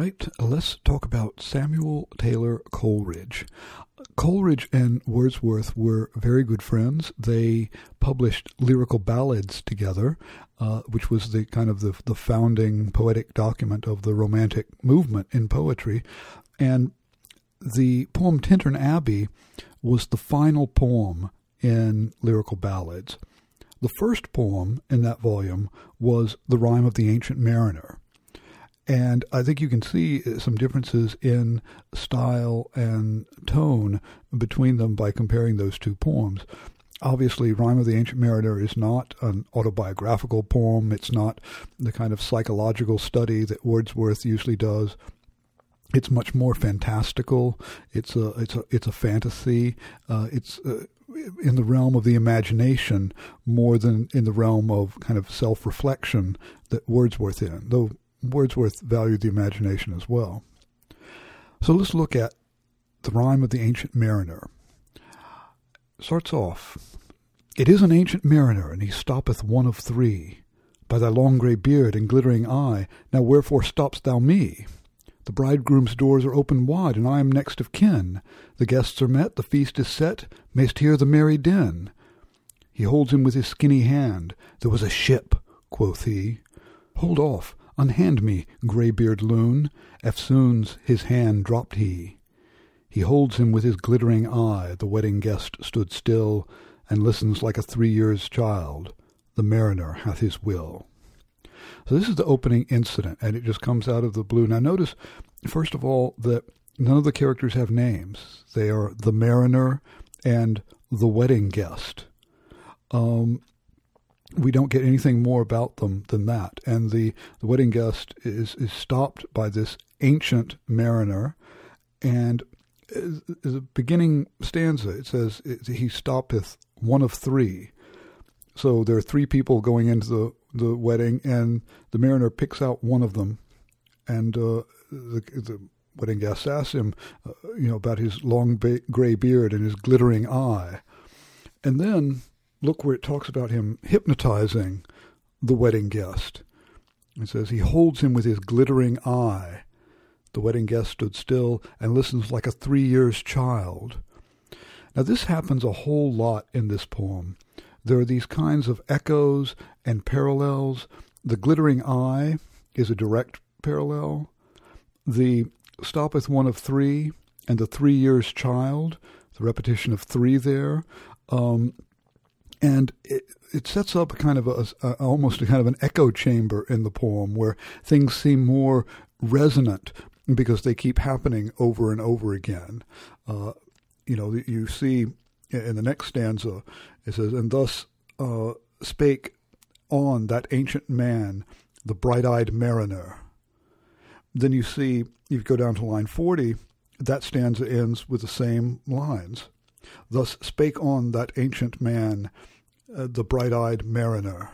Right, let's talk about Samuel Taylor Coleridge. Coleridge and Wordsworth were very good friends. They published lyrical ballads together, uh, which was the kind of the, the founding poetic document of the Romantic movement in poetry. And the poem Tintern Abbey was the final poem in lyrical ballads. The first poem in that volume was The Rime of the Ancient Mariner. And I think you can see some differences in style and tone between them by comparing those two poems. Obviously, Rime of the Ancient Mariner is not an autobiographical poem. It's not the kind of psychological study that Wordsworth usually does. It's much more fantastical. It's a it's a it's a fantasy. Uh, it's uh, in the realm of the imagination more than in the realm of kind of self reflection that Wordsworth in. Though Wordsworth valued the imagination as well. So let's look at the rime of the ancient mariner. Starts off, It is an ancient mariner, and he stoppeth one of three. By thy long grey beard and glittering eye, now wherefore stopp'st thou me? The bridegroom's doors are open wide, and I am next of kin. The guests are met, the feast is set, mayst hear the merry din. He holds him with his skinny hand. There was a ship, quoth he. Hold off, Unhand me, greybeard loon. Eftsoons his hand dropped he. He holds him with his glittering eye. The wedding guest stood still, and listens like a three years child. The mariner hath his will. So this is the opening incident, and it just comes out of the blue. Now notice, first of all, that none of the characters have names. They are the mariner and the wedding guest. Um, we don't get anything more about them than that. And the, the wedding guest is, is stopped by this ancient mariner. And the beginning stanza, it says, he stoppeth one of three. So there are three people going into the, the wedding, and the mariner picks out one of them. And uh, the, the wedding guest asks him, uh, you know, about his long ba- gray beard and his glittering eye. And then look where it talks about him hypnotizing the wedding guest. It says, He holds him with his glittering eye. The wedding guest stood still and listens like a three years child. Now, this happens a whole lot in this poem. There are these kinds of echoes and parallels. The glittering eye is a direct parallel. The stoppeth one of three and the three years child, the repetition of three there, um, and it, it sets up kind of a, a, almost a kind of an echo chamber in the poem where things seem more resonant because they keep happening over and over again. Uh, you know, you see in the next stanza, it says, "And thus uh, spake on that ancient man, the bright-eyed mariner." Then you see, you go down to line forty. That stanza ends with the same lines. Thus spake on that ancient man, uh, the bright eyed mariner.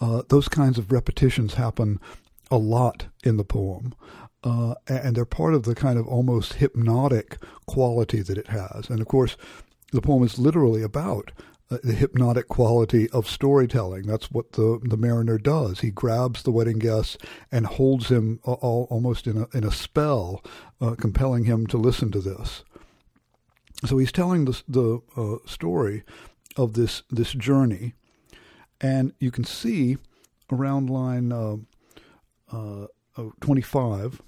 Uh, those kinds of repetitions happen a lot in the poem. Uh, and they're part of the kind of almost hypnotic quality that it has. And of course, the poem is literally about uh, the hypnotic quality of storytelling. That's what the, the mariner does. He grabs the wedding guest and holds him all, almost in a, in a spell, uh, compelling him to listen to this. So he's telling the, the uh, story of this this journey, and you can see around line uh, uh, 25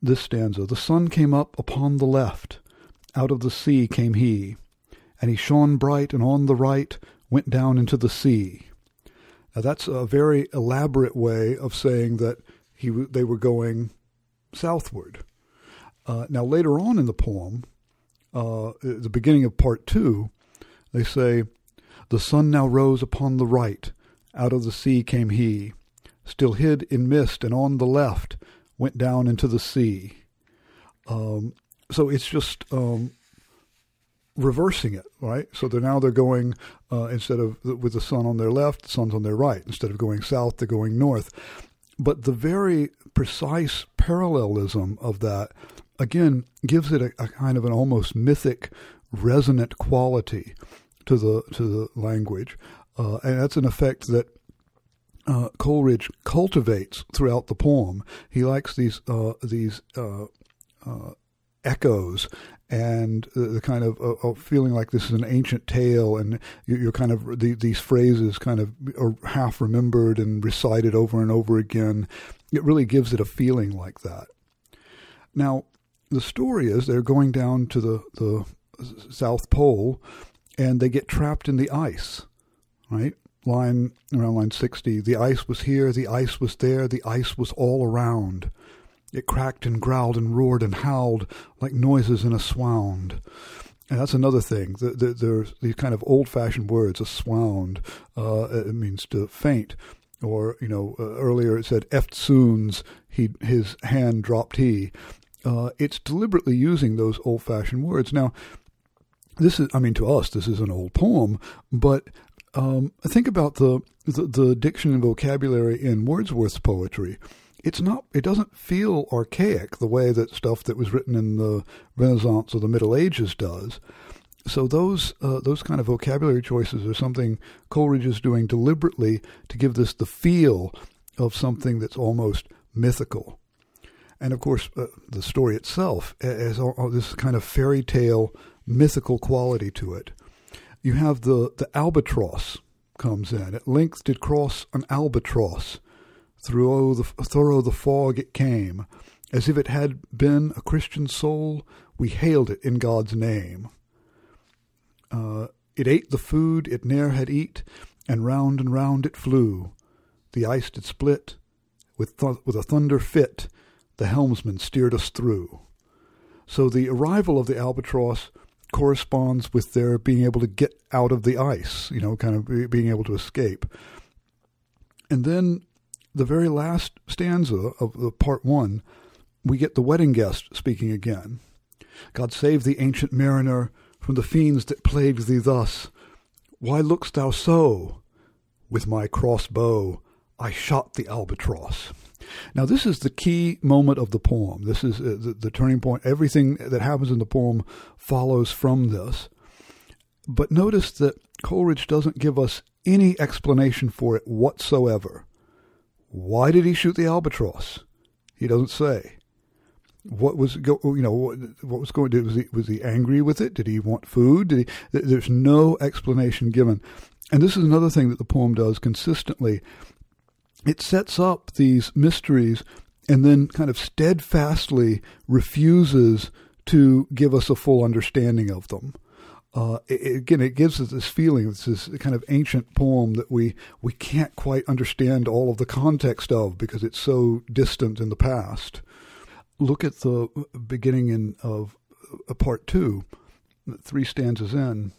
this stanza the sun came up upon the left. Out of the sea came he and he shone bright and on the right went down into the sea. Now that's a very elaborate way of saying that he they were going southward. Uh, now later on in the poem uh, the beginning of part two, they say, The sun now rose upon the right, out of the sea came he, still hid in mist, and on the left went down into the sea. Um, so it's just um, reversing it, right? So they're now they're going uh, instead of with the sun on their left, the sun's on their right. Instead of going south, they're going north. But the very precise parallelism of that again gives it a, a kind of an almost mythic, resonant quality to the to the language, uh, and that's an effect that uh, Coleridge cultivates throughout the poem. He likes these uh, these uh, uh echoes and the kind of uh, feeling like this is an ancient tale, and you're kind of the, these phrases kind of are half remembered and recited over and over again. It really gives it a feeling like that. Now, the story is they're going down to the the South Pole, and they get trapped in the ice, right? line around line 60 the ice was here the ice was there the ice was all around. It cracked and growled and roared and howled like noises in a swound. And that's another thing. The, the, these kind of old-fashioned words a swound. Uh, it means to faint. Or you know uh, earlier it said eftsoons he his hand dropped he uh, it's deliberately using those old-fashioned words now this is, I mean, to us, this is an old poem, but um, think about the, the, the diction and vocabulary in Wordsworth's poetry. It's not. It doesn't feel archaic the way that stuff that was written in the Renaissance or the Middle Ages does. So those uh, those kind of vocabulary choices are something Coleridge is doing deliberately to give this the feel of something that's almost mythical. And of course, uh, the story itself has all, this kind of fairy tale mythical quality to it you have the, the albatross comes in. At length did cross an albatross. Through oh, the, thorough the fog it came. As if it had been a Christian soul, we hailed it in God's name. Uh, it ate the food it ne'er had eat, and round and round it flew. The ice did split, with, th- with a thunder fit, the helmsman steered us through. So the arrival of the albatross corresponds with their being able to get out of the ice, you know, kind of being able to escape. And then the very last stanza of the part one, we get the wedding guest speaking again. God save the ancient mariner from the fiends that plagued thee thus. Why look'st thou so? With my crossbow I shot the albatross. Now, this is the key moment of the poem. This is uh, the, the turning point. Everything that happens in the poem follows from this. But notice that Coleridge doesn't give us any explanation for it whatsoever. Why did he shoot the albatross? He doesn't say. What was you know what, what was going? Was he was he angry with it? Did he want food? He? There's no explanation given, and this is another thing that the poem does consistently it sets up these mysteries and then kind of steadfastly refuses to give us a full understanding of them. Uh, it, again, it gives us this feeling, it's this kind of ancient poem that we, we can't quite understand all of the context of because it's so distant in the past. Look at the beginning in, of uh, part two, three stanzas in.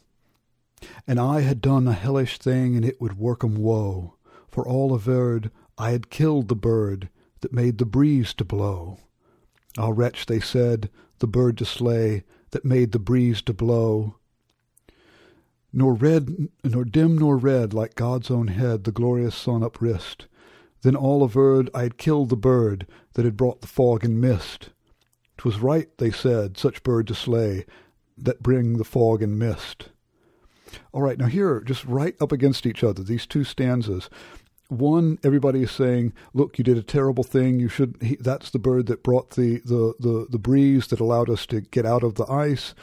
And I had done a hellish thing, and it would work 'em woe for all averred I had killed the bird that made the breeze to blow. Ah, wretch, they said, the bird to slay that made the breeze to blow. Nor red, nor dim nor red, like God's own head, the glorious sun uprist. Then all averred I had killed the bird that had brought the fog and mist. 'Twas right, they said, such bird to slay, that bring the fog and mist. All right, now here, just right up against each other, these two stanzas one, everybody is saying, "Look, you did a terrible thing. You should." That's the bird that brought the, the the the breeze that allowed us to get out of the ice.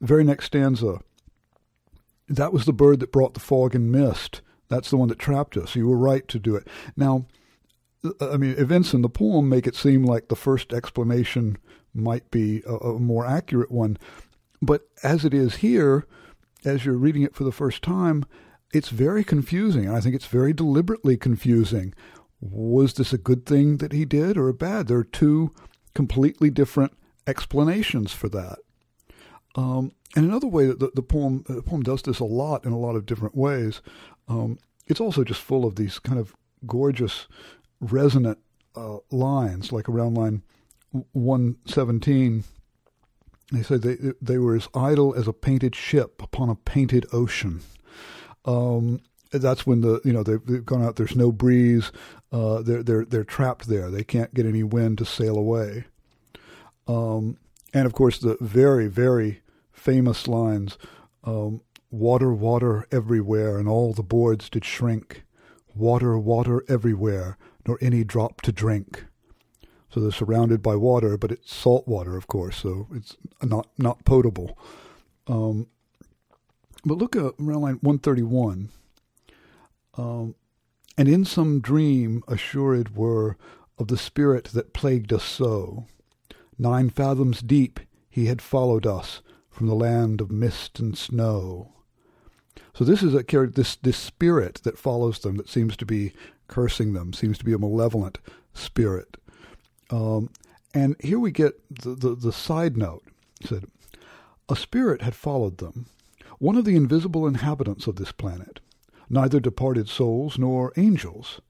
Very next stanza. That was the bird that brought the fog and mist. That's the one that trapped us. You were right to do it. Now, uh, I mean, events in the poem make it seem like the first explanation might be a, a more accurate one, but as it is here, as you're reading it for the first time it's very confusing, and I think it's very deliberately confusing. Was this a good thing that he did or a bad? There are two completely different explanations for that. Um, and another way that the, the, poem the poem does this a lot in a lot of different ways. Um, it's also just full of these kind of gorgeous, resonant uh, lines, like around line one seventeen. They say they they were as idle as a painted ship upon a painted ocean um, that's when the you know they've, they've, gone out. There's no breeze. Uh, they're they're they're trapped there. They can't get any wind to sail away. Um, and of course, the very very famous lines: um, "Water, water everywhere, and all the boards did shrink. water, water everywhere, nor any drop to drink. So they're surrounded by water, but it's salt water, of course, so it's not not potable. Um, but look at around line 131. Um, and in some dream assured were of the spirit that plagued us so. Nine fathoms deep he had followed us from the land of mist and snow. So this is a this this spirit that follows them that seems to be cursing them, seems to be a malevolent spirit. Um, and here we get the, the, the side note. It said, a spirit had followed them, one of the invisible inhabitants of this planet, neither departed souls nor angels,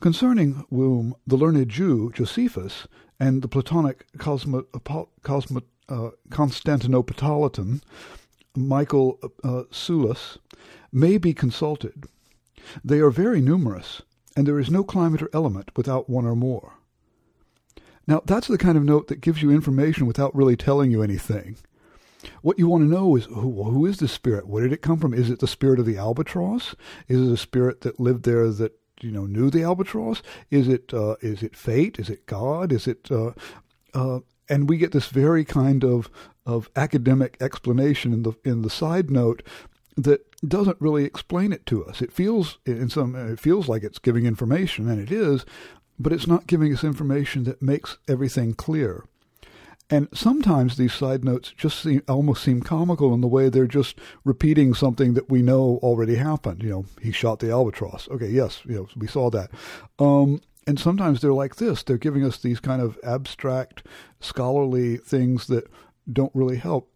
concerning whom the learned Jew Josephus and the Platonic Cosmo, Cosmo, uh, Constantinopolitan Michael uh, Psellus may be consulted. They are very numerous, and there is no climate or element without one or more. Now, that's the kind of note that gives you information without really telling you anything. What you want to know is who, who is the spirit? Where did it come from? Is it the spirit of the albatross? Is it a spirit that lived there that you know knew the albatross? Is it uh, is it fate? Is it God? Is it uh, uh, and we get this very kind of of academic explanation in the in the side note that doesn't really explain it to us. It feels in some it feels like it's giving information, and it is, but it's not giving us information that makes everything clear. And sometimes these side notes just seem, almost seem comical in the way they're just repeating something that we know already happened. You know, he shot the albatross. Okay, yes, you know, we saw that. Um, and sometimes they're like this. They're giving us these kind of abstract, scholarly things that don't really help.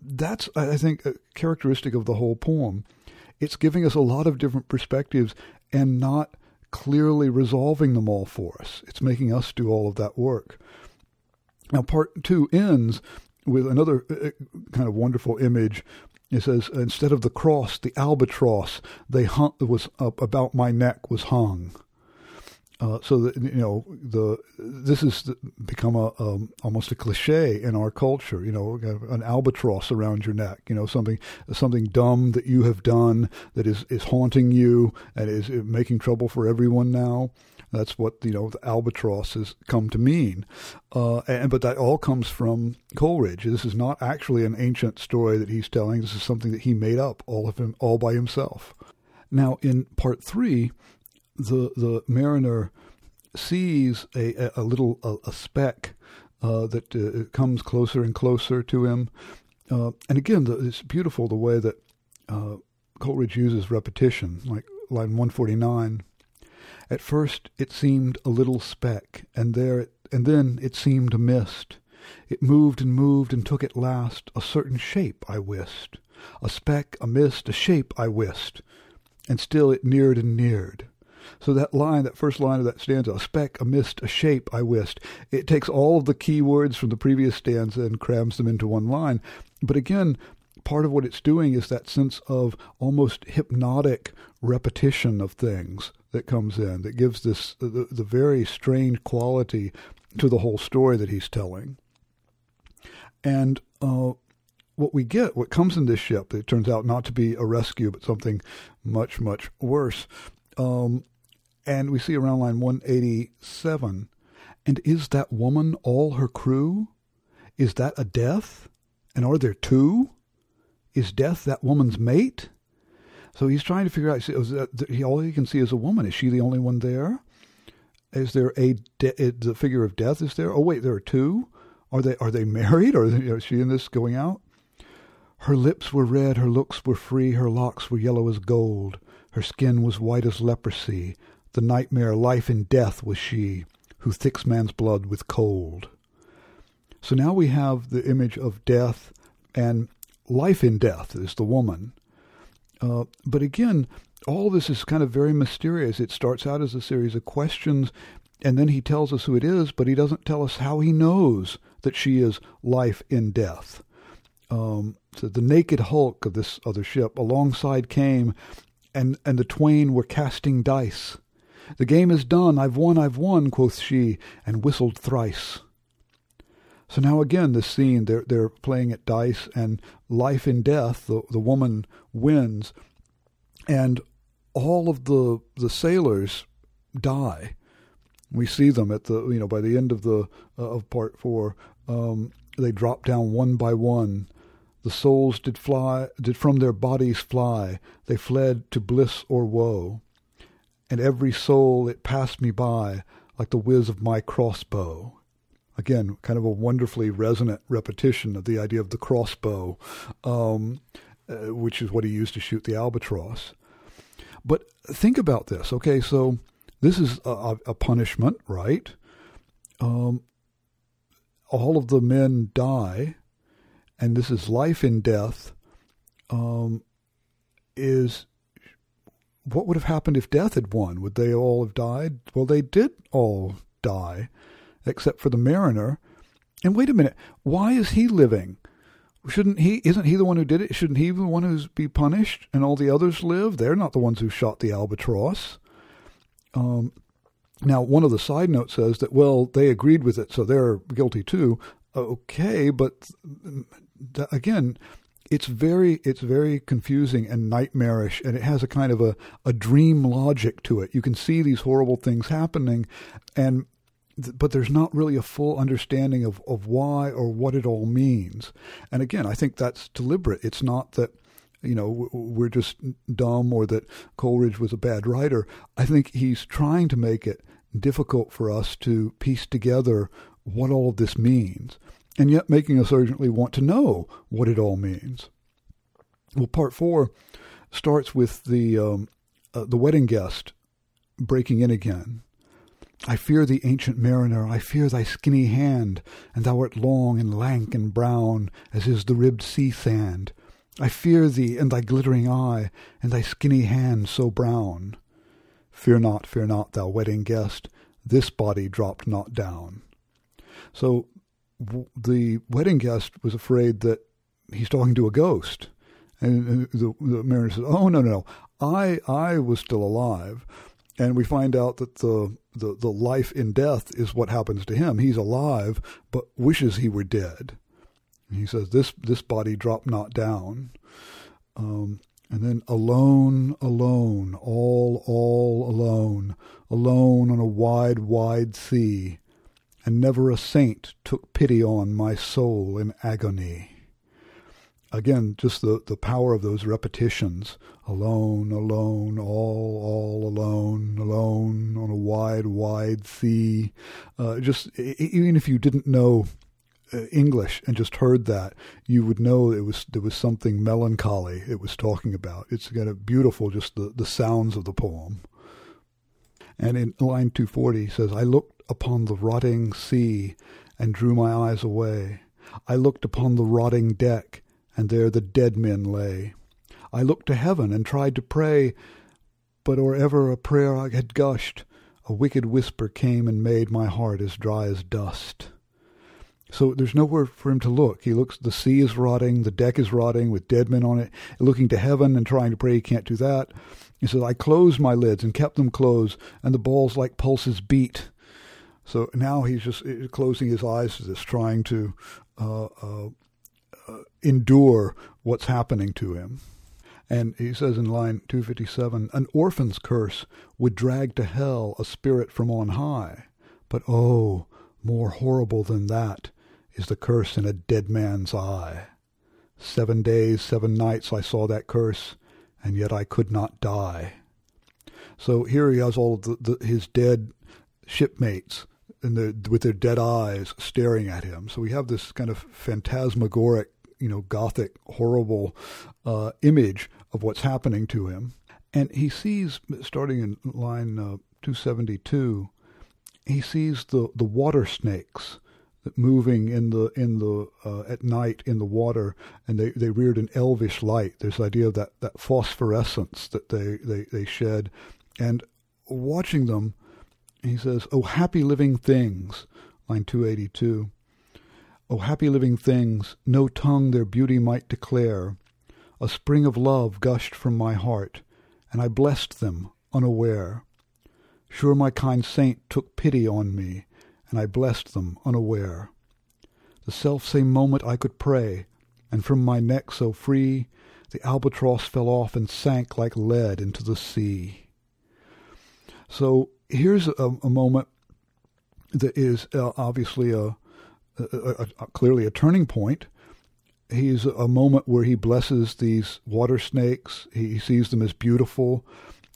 That's, I think, a characteristic of the whole poem. It's giving us a lot of different perspectives and not clearly resolving them all for us. It's making us do all of that work. Now, part two ends with another uh, uh, kind of wonderful image. It says, instead of the cross, the albatross they hung, was up about my neck was hung. Uh, so that you know the this has become a um, almost a cliche in our culture. You know, an albatross around your neck. You know, something something dumb that you have done that is is haunting you and is making trouble for everyone now. That's what you know the albatross has come to mean, uh, and but that all comes from Coleridge. This is not actually an ancient story that he's telling. This is something that he made up all of him all by himself. Now, in part three, the the mariner sees a a, little a, a speck uh, that uh, comes closer and closer to him, uh, and again, the, it's beautiful the way that uh, Coleridge uses repetition, like line one forty nine. At first it seemed a little speck, and there it, and then it seemed a mist. It moved and moved and took at last a certain shape I wist. A speck, a mist, a shape I wist. And still it neared and neared. So that line, that first line of that stanza, a speck, a mist, a shape I wist, it takes all of the key words from the previous stanza and crams them into one line. But again, part of what it's doing is that sense of almost hypnotic repetition of things that comes in that gives this the, the very strange quality to the whole story that he's telling. And uh, what we get, what comes in this ship, it turns out not to be a rescue, but something much, much worse. Um, and we see around line 187. And is that woman all her crew? Is that a death? And are there two? Is death that woman's mate? So he's trying to figure out. That, all he can see is a woman. Is she the only one there? Is there a de- the figure of death? Is there? Oh wait, there are two. Are they are they married? Or is she in this going out? Her lips were red, her looks were free, her locks were yellow as gold, her skin was white as leprosy. The nightmare life and death was she, who thicks man's blood with cold. So now we have the image of death and life in death is the woman. Uh, but again, all this is kind of very mysterious. It starts out as a series of questions, and then he tells us who it is, but he doesn't tell us how he knows that she is life in death. Um, so the naked hulk of this other ship alongside came, and, and the twain were casting dice. The game is done, I've won, I've won, quoth she, and whistled thrice. So now again, this scene, they're, they're playing at dice, and life and death, the, the woman wins. And all of the the sailors die. We see them at the you know by the end of the uh, of part four. Um, they drop down one by one. The souls did fly, did from their bodies fly. They fled to bliss or woe. And every soul it passed me by like the whiz of my crossbow. Again, kind of a wonderfully resonant repetition of the idea of the crossbow, um, uh, which is what he used to shoot the albatross. But think about this. Okay, so this is a, a punishment, right? Um, all of the men die, and this is life in death. Um, is what would have happened if death had won? Would they all have died? Well, they did all die, except for the mariner. And wait a minute, why is he living? Shouldn't he? Isn't he the one who did it? Shouldn't he be the one who's be punished, and all the others live? They're not the ones who shot the albatross. Um, now, one of the side notes says that well, they agreed with it, so they're guilty too. Okay, but again, it's very it's very confusing and nightmarish and it has a kind of a, a dream logic to it you can see these horrible things happening and but there's not really a full understanding of, of why or what it all means and again i think that's deliberate it's not that you know we're just dumb or that coleridge was a bad writer i think he's trying to make it difficult for us to piece together what all of this means and yet making us urgently want to know what it all means. Well, part four starts with the um, uh, the wedding guest breaking in again. I fear thee, ancient mariner, I fear thy skinny hand, and thou art long and lank and brown, as is the ribbed sea sand. I fear thee, and thy glittering eye, and thy skinny hand so brown. Fear not, fear not, thou wedding guest, this body dropped not down. So the wedding guest was afraid that he's talking to a ghost. And the, the mariner says, "Oh no, no, I I was still alive." And we find out that the, the the life in death is what happens to him. He's alive, but wishes he were dead. And he says, "This this body dropped not down." Um, and then alone, alone, all, all alone, alone on a wide, wide sea, and never a saint took pity on my soul in agony. Again, just the, the power of those repetitions. Alone, alone, all, all alone, alone on a wide, wide sea. Uh, just even if you didn't know uh, English and just heard that, you would know it was there was something melancholy it was talking about. It's kind of beautiful, just the, the sounds of the poem. And in line 240 says, I looked upon the rotting sea and drew my eyes away. I looked upon the rotting deck, and there the dead men lay. I looked to heaven and tried to pray, but or ever a prayer I had gushed, a wicked whisper came and made my heart as dry as dust. So there's nowhere for him to look. He looks, the sea is rotting, the deck is rotting with dead men on it, looking to heaven and trying to pray. He can't do that. He says, I closed my lids and kept them closed, and the balls like pulses beat. So now he's just uh, closing his eyes to this, trying to uh, uh, endure what's happening to him. And he says in line 257 An orphan's curse would drag to hell a spirit from on high. But oh, more horrible than that is the curse in a dead man's eye. Seven days, seven nights I saw that curse, and yet I could not die. So here he has all the, the, his dead shipmates with their dead eyes staring at him. So we have this kind of phantasmagoric, you know, gothic, horrible uh, image of what's happening to him. And he sees, starting in line uh, 272, he sees the, the water snakes moving in the in the uh, at night in the water, and they, they reared an elvish light. The idea of that, that phosphorescence that they, they, they shed, and watching them he says, "Oh, happy living things, line 282. O happy living things, no tongue their beauty might declare. A spring of love gushed from my heart, and I blessed them unaware. Sure my kind saint took pity on me, and I blessed them unaware. The self same moment I could pray, and from my neck so free, The albatross fell off and sank like lead into the sea. So here's a, a moment that is uh, obviously a, a, a, clearly a turning point. He's a moment where he blesses these water snakes. He sees them as beautiful.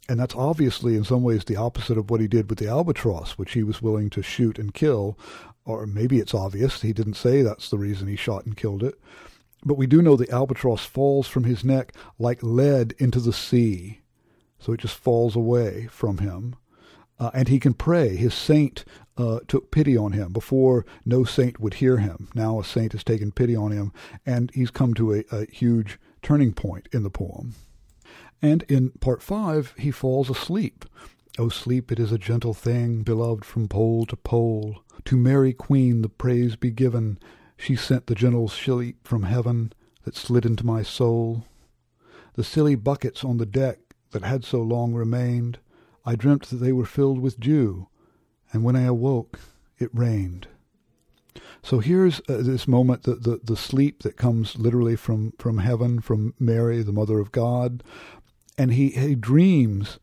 And that's obviously, in some ways, the opposite of what he did with the albatross, which he was willing to shoot and kill. Or maybe it's obvious. He didn't say that's the reason he shot and killed it. But we do know the albatross falls from his neck like lead into the sea. So it just falls away from him. Uh, and he can pray. His saint uh, took pity on him. Before, no saint would hear him. Now a saint has taken pity on him, and he's come to a, a huge turning point in the poem. And in part five, he falls asleep. O sleep, it is a gentle thing, beloved from pole to pole. To Mary Queen the praise be given. She sent the gentle sleep from heaven that slid into my soul. The silly buckets on the deck that had so long remained, I dreamt that they were filled with dew, and when I awoke, it rained. So here's uh, this moment, the, the, the sleep that comes literally from, from heaven, from Mary, the Mother of God, and he, he dreams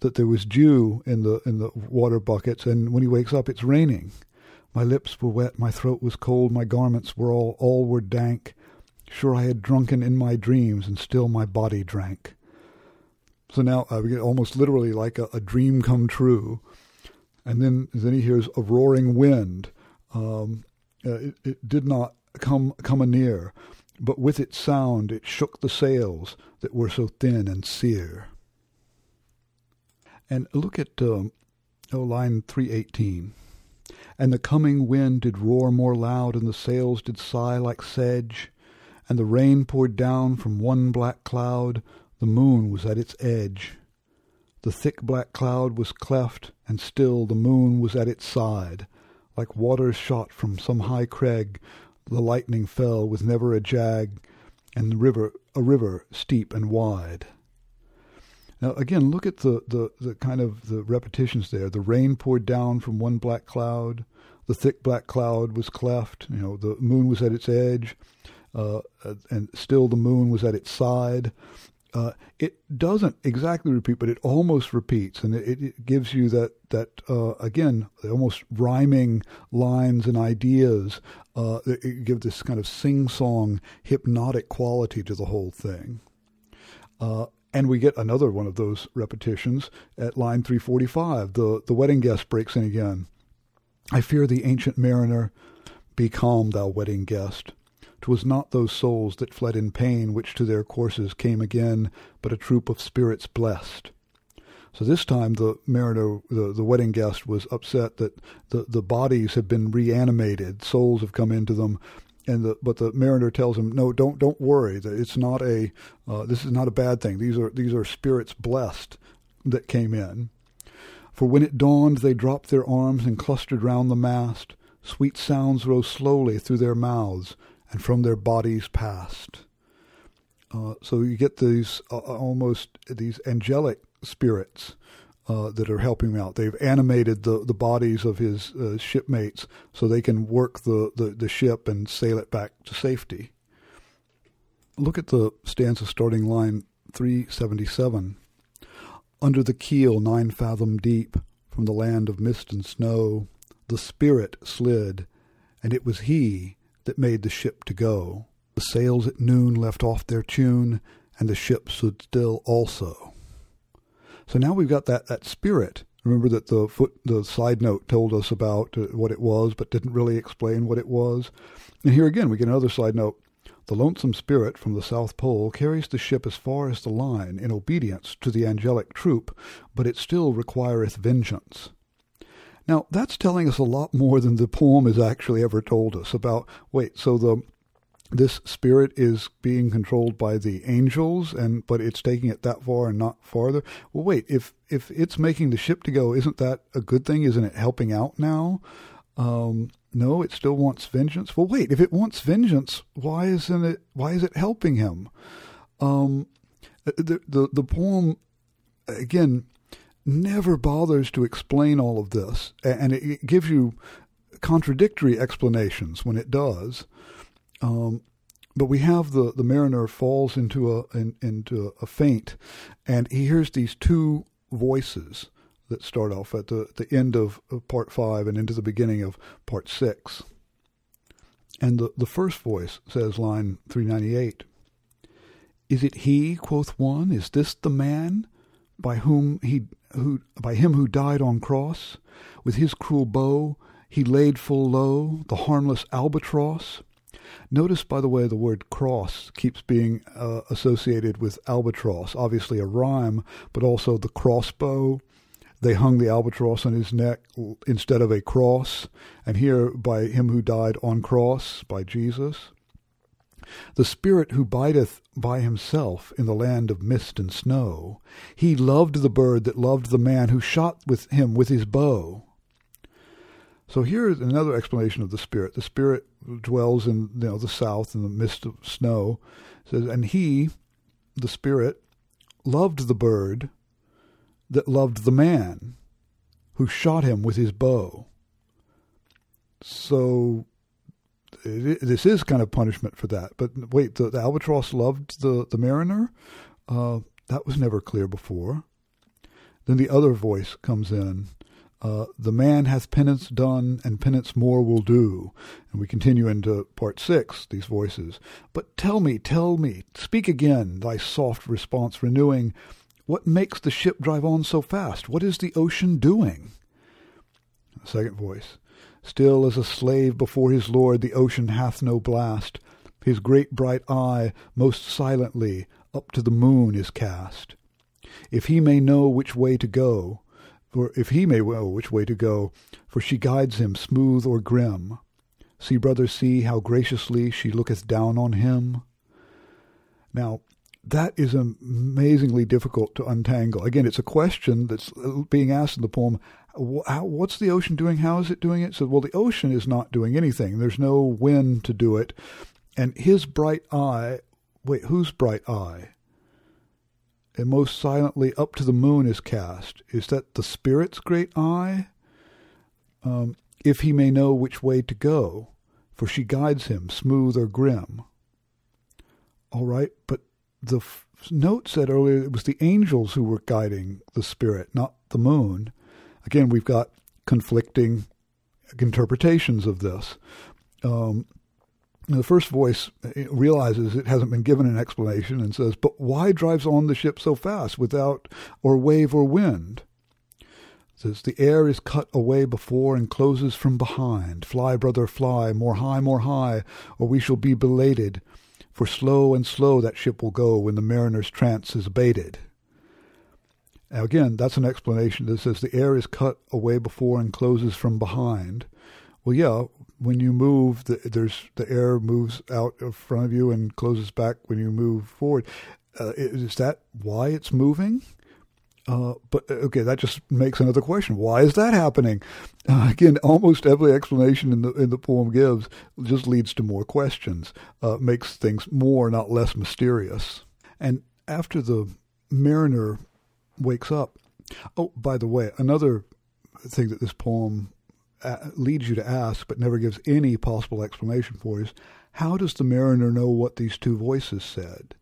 that there was dew in the in the water buckets, and when he wakes up, it's raining. My lips were wet, my throat was cold, my garments were all all were dank. Sure, I had drunken in my dreams, and still my body drank. So now I get almost literally like a, a, dream come true, and then then he hears a roaring wind. Um, uh, it, it did not come come anear but with its sound it shook the sails that were so thin and sere. And look at um, oh, line 318. And the coming wind did roar more loud, and the sails did sigh like sedge, and the rain poured down from one black cloud, the moon was at its edge. The thick black cloud was cleft, and still the moon was at its side, like waters shot from some high crag, the lightning fell with never a jag, and the river a river steep and wide. Now again, look at the, the, the kind of the repetitions there. The rain poured down from one black cloud. The thick black cloud was cleft. You know, the moon was at its edge, uh, and still the moon was at its side. Uh, it doesn't exactly repeat, but it almost repeats, and it, it gives you that that uh, again almost rhyming lines and ideas. Uh, give this kind of sing-song, hypnotic quality to the whole thing. Uh, and we get another one of those repetitions at line 345. The the wedding guest breaks in again. I fear the ancient mariner. Be calm, thou wedding guest. 'Twas not those souls that fled in pain which to their courses came again, but a troop of spirits blessed. So this time the mariner, the, the wedding guest, was upset that the, the bodies have been reanimated, souls have come into them, and the, but the mariner tells him, no, don't don't worry, it's not a uh, this is not a bad thing. These are these are spirits blessed that came in. For when it dawned, they dropped their arms and clustered round the mast. Sweet sounds rose slowly through their mouths, and from their bodies passed. Uh, so you get these uh, uh, almost these angelic spirits uh, that are helping him out. They've animated the, the bodies of his uh, shipmates so they can work the, the, the ship and sail it back to safety. Look at the stanza starting line 377. Under the keel nine fathom deep, from the land of mist and snow, the spirit slid, and it was he that made the ship to go. The sails at noon left off their tune, and the ship stood still also. So now we've got that, that spirit. Remember that the foot the side note told us about uh, what it was, but didn't really explain what it was. And here again we get another side note. The lonesome spirit from the South Pole carries the ship as far as the line in obedience to the angelic troop, but it still requireth vengeance. Now, that's telling us a lot more than the poem has actually ever told us about. Wait, so the this spirit is being controlled by the angels and but it's taking it that far and not farther? Well wait if if it's making the ship to go isn't that a good thing? Isn't it helping out now? Um, no it still wants vengeance? Well wait if it wants vengeance why isn't it why is it helping him? Um, the, the the poem again never bothers to explain all of this, and it, gives you contradictory explanations when it does. Um, but we have the, the mariner falls into a in, into a faint, and he hears these two voices that start off at the, the end of, of part five and into the beginning of part six. And the, the first voice says, line 398, Is it he, quoth one, is this the man by whom he who by him who died on cross? With his cruel bow he laid full low the harmless albatross. Notice, by the way, the word cross keeps being uh, associated with albatross, obviously a rhyme, but also the crossbow. They hung the albatross on his neck instead of a cross, and here by him who died on cross, by Jesus. The Spirit who bideth by himself in the land of mist and snow, he loved the bird that loved the man who shot with him with his bow. So here is another explanation of the Spirit. The Spirit dwells in you know the south in the mist of snow. It says, and he, the Spirit, loved the bird that loved the man who shot him with his bow. So it, this is kind of punishment for that. But wait, the, the albatross loved the the mariner. Uh, that was never clear before. Then the other voice comes in uh, the man hath penance done, and penance more will do. And we continue into part six, these voices. But tell me, tell me, speak again, thy soft response renewing, what makes the ship drive on so fast? What is the ocean doing? second voice. Still as a slave before his lord, the ocean hath no blast. His great bright eye most silently up to the moon is cast. If he may know which way to go, for if he may know which way to go, for she guides him smooth or grim. See, brother, see how graciously she looketh down on him. Now, that is amazingly difficult to untangle. Again, it's a question that's being asked in the poem. How, what's the ocean doing? How is it doing it? So, well, the ocean is not doing anything. There's no wind to do it. And his bright eye, wait, whose bright eye? and most silently up to the moon is cast. Is that the Spirit's great eye? Um, if he may know which way to go, for she guides him, smooth or grim. All right, but the f- note said earlier it was the angels who were guiding the Spirit, not the moon. Again, we've got conflicting interpretations of this. Um, the first voice realizes it hasn't been given an explanation and says, But why drives on the ship so fast without or wave or wind? It says, The air is cut away before and closes from behind. Fly, brother, fly, more high, more high, or we shall be belated. For slow and slow that ship will go when the mariner's trance is abated. Again, that's an explanation that says the air is cut away before and closes from behind. Well, yeah, when you move, the, there's the air moves out in front of you and closes back when you move forward. Uh, is that why it's moving? Uh, but uh, okay, that just makes another question. Why is that happening? Uh, again, almost every explanation in the in the poem gives just leads to more questions, uh, makes things more, not less, mysterious. And after the mariner wakes up, oh, by the way, another thing that this poem leads you to ask but never gives any possible explanation for is how does the mariner know what these two voices said?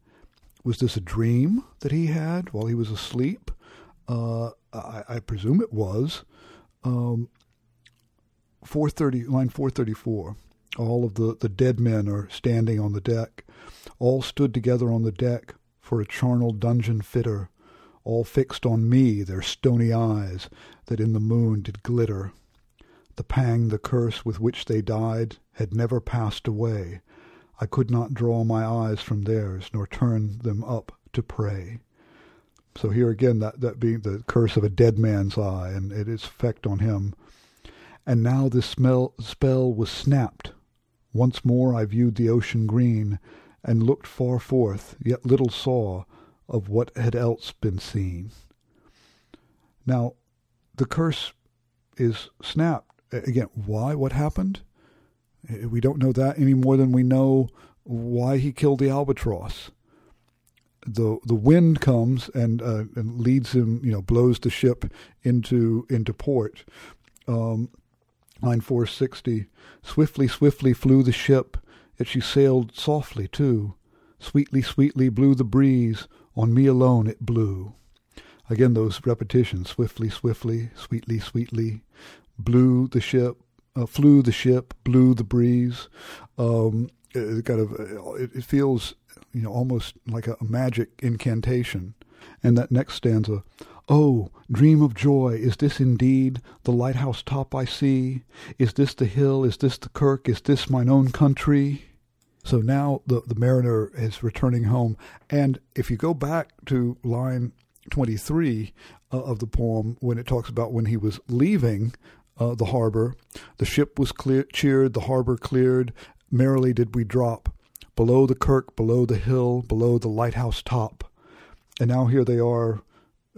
Was this a dream that he had while he was asleep? Uh, I, I, presume it was. Um, 430, line 434. All of the, the dead men are standing on the deck. All stood together on the deck for a charnel dungeon fitter. All fixed on me their stony eyes that in the moon did glitter. The pang, the curse with which they died, had never passed away. I could not draw my eyes from theirs, nor turn them up to pray. So here again, that, that being the curse of a dead man's eye and its effect on him. And now this smell, spell was snapped. Once more I viewed the ocean green, and looked far forth, yet little saw of what had else been seen. Now, the curse is snapped again, why? What happened? Eh, we don't know that any more than we know why he killed the albatross. The the wind comes and uh, and leads him, you know, blows the ship into into port. Um, line 460. Swiftly, swiftly flew the ship yet she sailed softly too. Sweetly, sweetly blew the breeze, on me alone it blew. Again, those repetitions, swiftly, swiftly, sweetly, sweetly, blew the ship, uh, flew the ship, blew the breeze. Um, it kind of, it, it feels, you know, almost like a magic incantation. And that next stanza, Oh, dream of joy, is this indeed the lighthouse top I see? Is this the hill? Is this the kirk? Is this mine own country? So now the, the mariner is returning home. And if you go back to line 23 uh, of the poem, when it talks about when he was leaving uh, the harbor, the ship was clear, cheered, the harbor cleared, merrily did we drop, below the kirk, below the hill, below the lighthouse top. And now here they are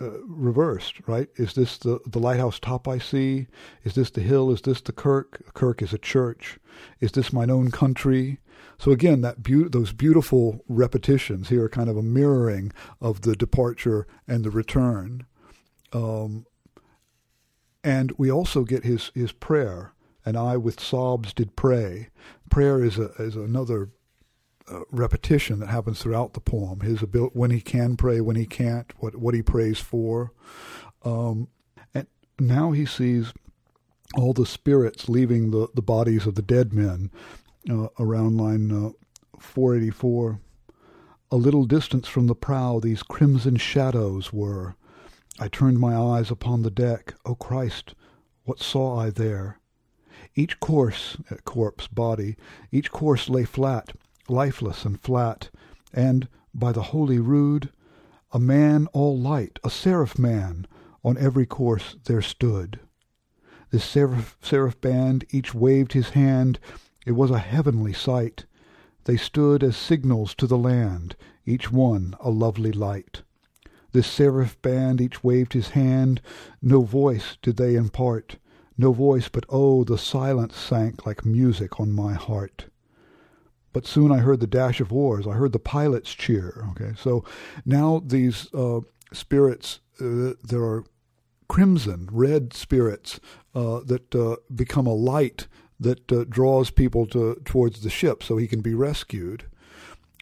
uh, reversed, right? Is this the, the lighthouse top I see? Is this the hill? Is this the kirk? The kirk is a church. Is this mine own country? So again, that be- those beautiful repetitions here are kind of a mirroring of the departure and the return. Um, and we also get his, his prayer, and I with sobs did pray. Prayer is, a, is another uh, repetition that happens throughout the poem. His ability, when he can pray, when he can't, what what he prays for, um, and now he sees all the spirits leaving the, the bodies of the dead men uh, around line uh, 484. A little distance from the prow, these crimson shadows were. I turned my eyes upon the deck. O oh Christ, what saw I there? Each corse, corpse, body, each corse lay flat, lifeless and flat, and, by the holy rood, a man all light, a seraph man, on every corse there stood. This seraph, seraph band each waved his hand, it was a heavenly sight. They stood as signals to the land, each one a lovely light. This seraph band each waved his hand, no voice did they impart, no voice, but oh, the silence sank like music on my heart. But soon I heard the dash of oars. I heard the pilots cheer. Okay, so now these uh, spirits, uh, there are crimson, red spirits uh, that uh, become a light that uh, draws people to towards the ship, so he can be rescued.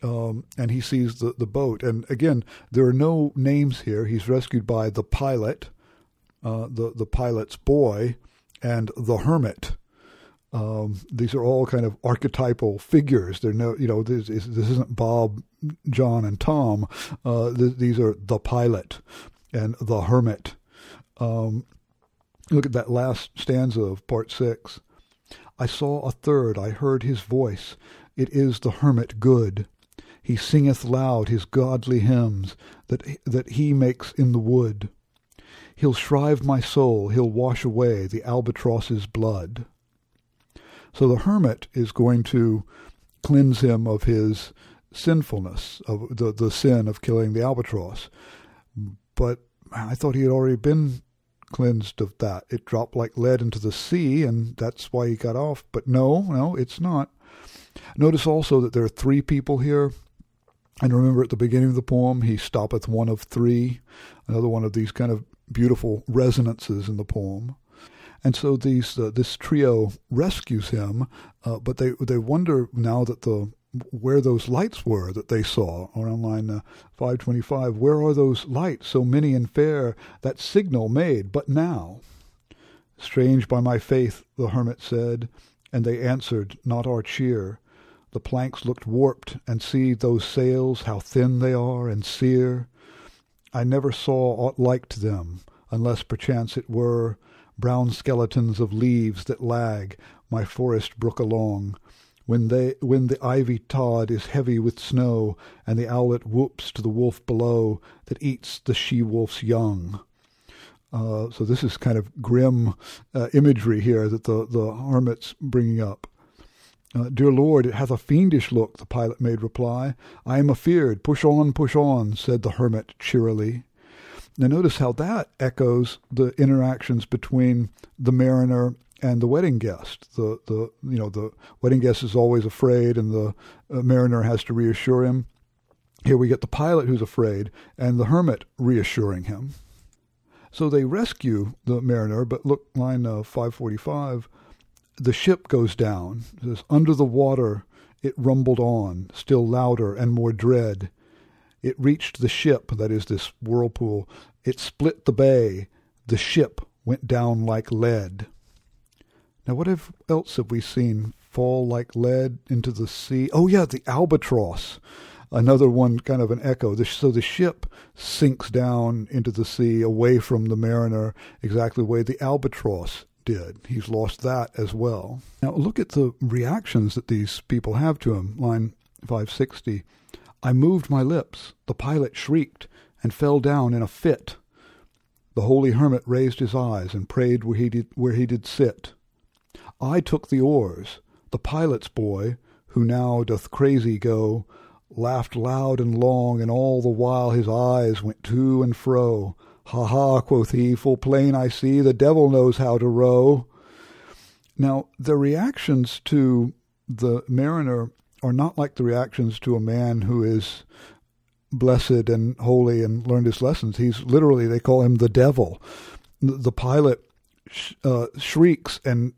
Um, and he sees the, the boat. And again, there are no names here. He's rescued by the pilot, uh, the the pilot's boy, and the hermit. Um, these are all kind of archetypal figures. They're no, you know, this, this isn't Bob, John, and Tom. Uh, th- these are the pilot and the hermit. Um, look at that last stanza of part six. I saw a third, I heard his voice. It is the hermit good. He singeth loud his godly hymns that, that he makes in the wood. He'll shrive my soul, he'll wash away the albatross's blood. So the hermit is going to cleanse him of his sinfulness, of the, the sin of killing the albatross. But I thought he had already been cleansed of that. It dropped like lead into the sea, and that's why he got off. But no, no, it's not. Notice also that there are three people here. And remember at the beginning of the poem, he stoppeth one of three, another one of these kind of beautiful resonances in the poem. And so these uh, this trio rescues him, uh, but they they wonder now that the where those lights were that they saw around line uh, 525. Where are those lights, so many and fair, that signal made but now? Strange by my faith, the hermit said, and they answered, not our cheer. The planks looked warped, and see those sails, how thin they are and sere. I never saw aught like to them, unless perchance it were brown skeletons of leaves that lag my forest brook along, when they when the ivy tod is heavy with snow, and the owlet whoops to the wolf below that eats the she wolf's young. Uh, so this is kind of grim uh, imagery here that the the hermit's bringing up. Uh, Dear Lord, it hath a fiendish look, the pilot made reply. I am afeard. Push on, push on, said the hermit cheerily. Now, notice how that echoes the interactions between the mariner and the wedding guest. The the you know the wedding guest is always afraid, and the uh, mariner has to reassure him. Here we get the pilot who's afraid, and the hermit reassuring him. So they rescue the mariner, but look, line uh, 545, the ship goes down. It says, under the water it rumbled on, still louder and more dread. It reached the ship, that is, this whirlpool. It split the bay. The ship went down like lead. Now, what have, else have we seen fall like lead into the sea? Oh, yeah, the albatross. Another one, kind of an echo. So the ship sinks down into the sea away from the mariner, exactly the way the albatross did. He's lost that as well. Now, look at the reactions that these people have to him. Line 560. I moved my lips. The pilot shrieked and fell down in a fit. The holy hermit raised his eyes and prayed where he did, where he did sit. I took the oars. The pilot's boy, who now doth crazy go, laughed loud and long, and all the while his eyes went to and fro. Ha ha, quoth he, full plain I see, the devil knows how to row. Now, the reactions to the mariner are not like the reactions to a man who is blessed and holy and learned his lessons. He's literally, they call him the devil. The pilot uh, shrieks and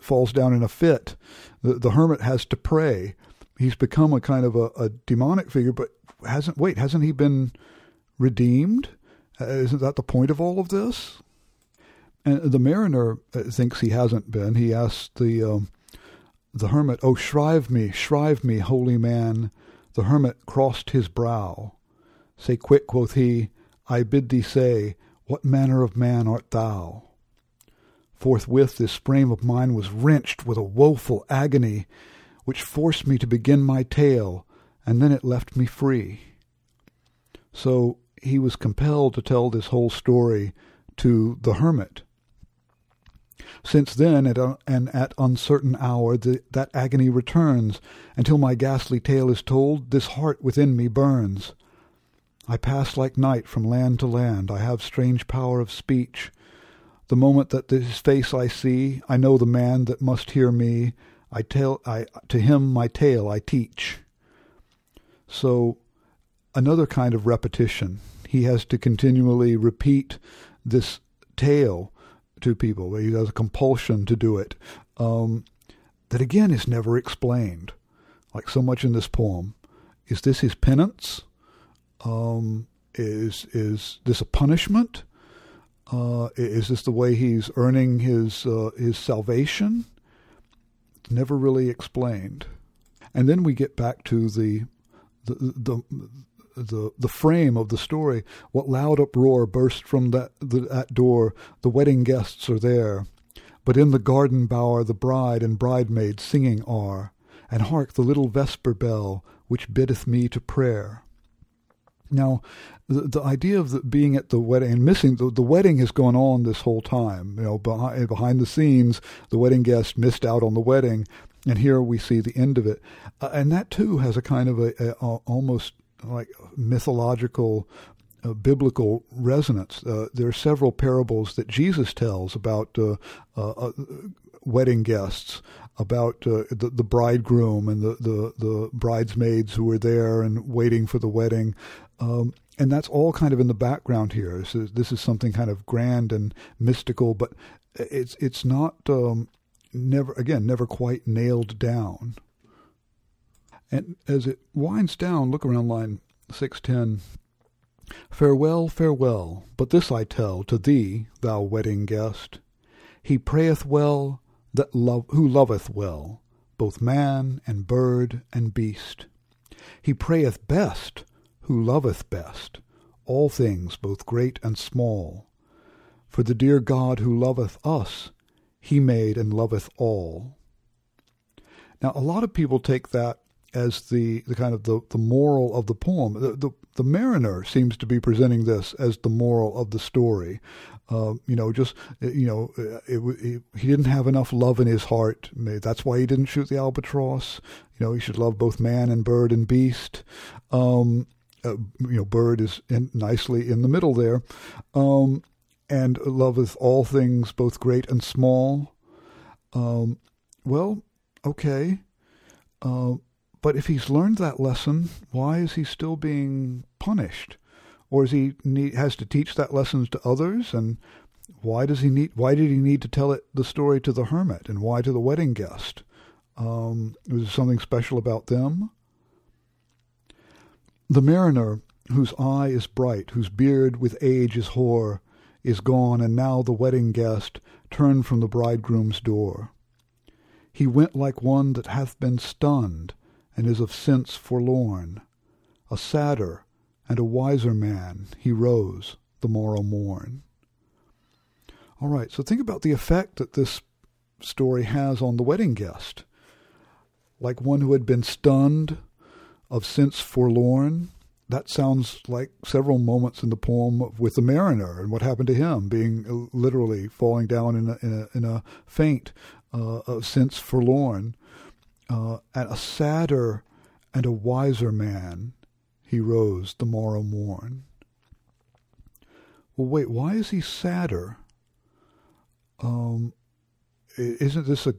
falls down in a fit. The, the hermit has to pray. He's become a kind of a, a demonic figure, but hasn't, wait, hasn't he been redeemed? Uh, isn't that the point of all of this? And the mariner uh, thinks he hasn't been. He asks the um, the hermit, "Oh, shrive me, shrive me, holy man." The hermit crossed his brow. Say quick, quoth he, I bid thee say, what manner of man art thou? Forthwith this frame of mine was wrenched with a woeful agony, which forced me to begin my tale, and then it left me free. So he was compelled to tell this whole story to the hermit. Since then, at a, and at uncertain hour, the, that agony returns. Until my ghastly tale is told, this heart within me burns. I pass like night from land to land. I have strange power of speech. The moment that his face I see, I know the man that must hear me. I tell, I to him my tale I teach. So, another kind of repetition. He has to continually repeat this tale to people. He has a compulsion to do it. Um, that again is never explained, like so much in this poem. Is this his penance? Um, is is this a punishment? Uh, is this the way he's earning his uh, his salvation? It's never really explained. And then we get back to the the the the the frame of the story. What loud uproar burst from that the, that door? The wedding guests are there, but in the garden bower the bride and bridemaid singing are. And hark the little vesper bell which biddeth me to prayer. Now, the, the idea of the, being at the wedding and missing the, the wedding has gone on this whole time. You know, behind, behind the scenes, the wedding guest missed out on the wedding, and here we see the end of it. Uh, and that too has a kind of a, a, a almost like mythological uh, biblical resonance. Uh, there are several parables that Jesus tells about uh, uh, uh wedding guests, about uh, the, the bridegroom and the, the, the, bridesmaids who were there and waiting for the wedding. Um, and that's all kind of in the background here. This is, this is something kind of grand and mystical, but it's it's not um, never again never quite nailed down. And as it winds down, look around line 610. Farewell, farewell, but this I tell to thee, thou wedding guest. He prayeth well that love, who loveth well, both man and bird and beast. He prayeth best who loveth best, all things both great and small. For the dear God who loveth us, he made and loveth all. Now, a lot of people take that as the, the kind of the, the moral of the poem. The, the, the mariner seems to be presenting this as the moral of the story. Uh, you know, just you know, it, it, he didn't have enough love in his heart. That's why he didn't shoot the albatross. You know, he should love both man and bird and beast. Um, uh, you know, bird is in, nicely in the middle there, um, and loveth all things, both great and small. Um, well, okay. Uh, but if he's learned that lesson, why is he still being punished? Or is he need, has to teach that lesson to others? And why does he need? Why did he need to tell it the story to the hermit? And why to the wedding guest? Um, was there something special about them? The mariner, whose eye is bright, whose beard with age is hoar, is gone, and now the wedding guest turned from the bridegroom's door. He went like one that hath been stunned, and is of sense forlorn. A sadder and a wiser man he rose the morrow morn. All right, so think about the effect that this story has on the wedding guest. Like one who had been stunned, of sense forlorn. That sounds like several moments in the poem with the mariner and what happened to him, being literally falling down in a, in a, in a faint uh, of sense forlorn. Uh, and a sadder and a wiser man he rose the morrow morn. Well, wait, why is he sadder? Um, isn't this a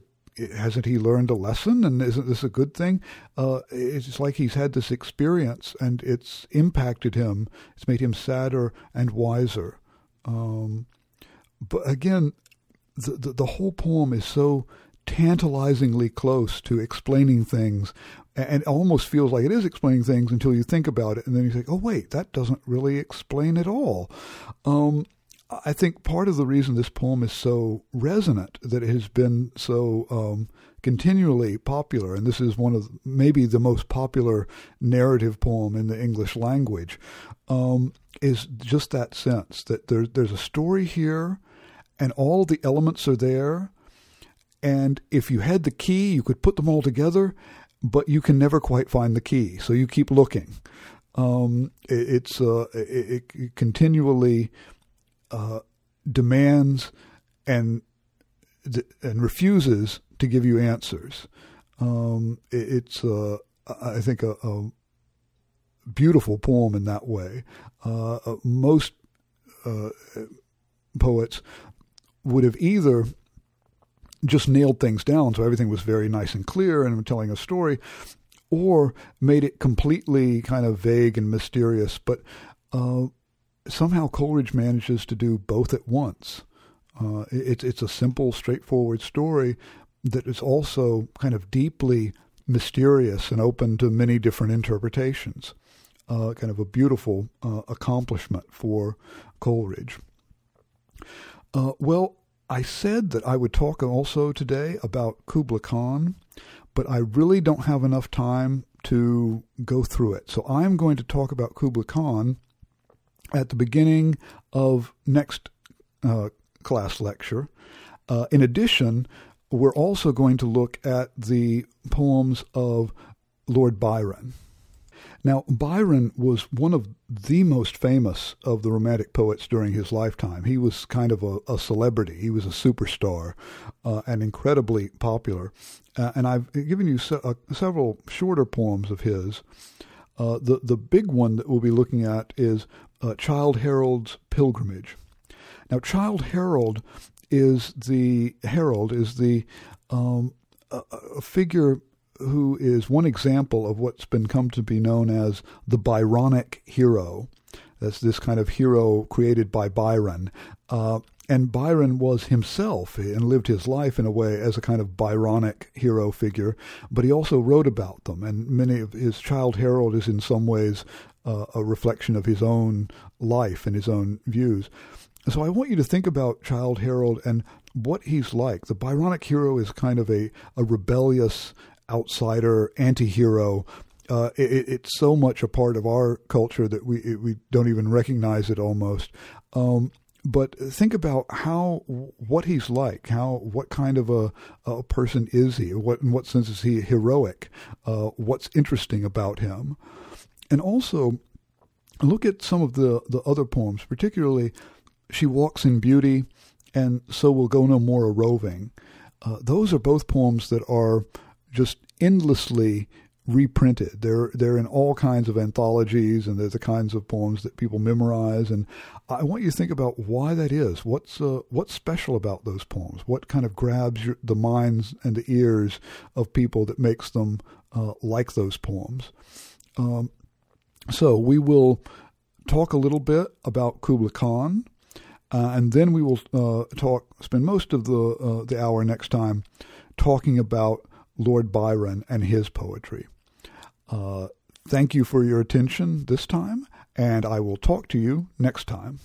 hasn't he learned a lesson? And isn't this a good thing? Uh, it's like he's had this experience and it's impacted him. It's made him sadder and wiser. Um, but again the, the, the whole poem is so tantalizingly close to explaining things and almost feels like it is explaining things until you think about it. And then you think oh wait that doesn't really explain at all. Um, I think part of the reason this poem is so resonant, that it has been so um, continually popular, and this is one of maybe the most popular narrative poem in the English language, um, is just that sense that there, there's a story here, and all the elements are there, and if you had the key, you could put them all together, but you can never quite find the key, so you keep looking. Um, it, it's uh, it, it continually uh, demands and and refuses to give you answers. Um, it, it's, uh, I think, a, a, beautiful poem in that way. Uh, uh most poets would have either just nailed things down, so everything was very nice and clear and telling a story, or made it completely kind of vague and mysterious. But uh, somehow Coleridge manages to do both at once. Uh, it, it's a simple, straightforward story that is also kind of deeply mysterious and open to many different interpretations. Uh, kind of a beautiful uh, accomplishment for Coleridge. Uh, well, I said that I would talk also today about Kubla Khan, but I really don't have enough time to go through it. So I'm going to talk about Kubla Khan at the beginning of next uh, class lecture. Uh, in addition, we're also going to look at the poems of Lord Byron. Now, Byron was one of the most famous of the Romantic poets during his lifetime. He was kind of a, a celebrity. He was a superstar uh, and incredibly popular. Uh, and I've given you se- uh, several shorter poems of his. Uh, the the big one that we'll be looking at is uh, Childe Harold's Pilgrimage. Now, Childe Harold is the herald is the um, a, a figure who is one example of what's been come to be known as the Byronic hero. That's this kind of hero created by Byron. Uh, and Byron was himself and lived his life in a way as a kind of Byronic hero figure, but he also wrote about them. And many of his Childe Harold is in some ways uh, a reflection of his own life and his own views. So I want you to think about Childe Harold and what he's like. The Byronic hero is kind of a, a rebellious outsider, anti-hero. Uh, it, it's so much a part of our culture that we we don't even recognize it almost. Um, but think about how what he's like, how what kind of a, a person is he? What in what sense is he heroic? Uh, what's interesting about him? And also look at some of the, the other poems, particularly She Walks in Beauty and So We'll Go No More a Roving. Uh, those are both poems that are just endlessly reprinted. They're they're in all kinds of anthologies, and they're the kinds of poems that people memorize. And I want you to think about why that is. What's uh, what's special about those poems? What kind of grabs your, the minds and the ears of people that makes them uh, like those poems? Um, so we will talk a little bit about Kubla Khan, uh, and then we will uh, talk. Spend most of the uh, the hour next time talking about Lord Byron and his poetry. Uh, thank you for your attention this time, and I will talk to you next time.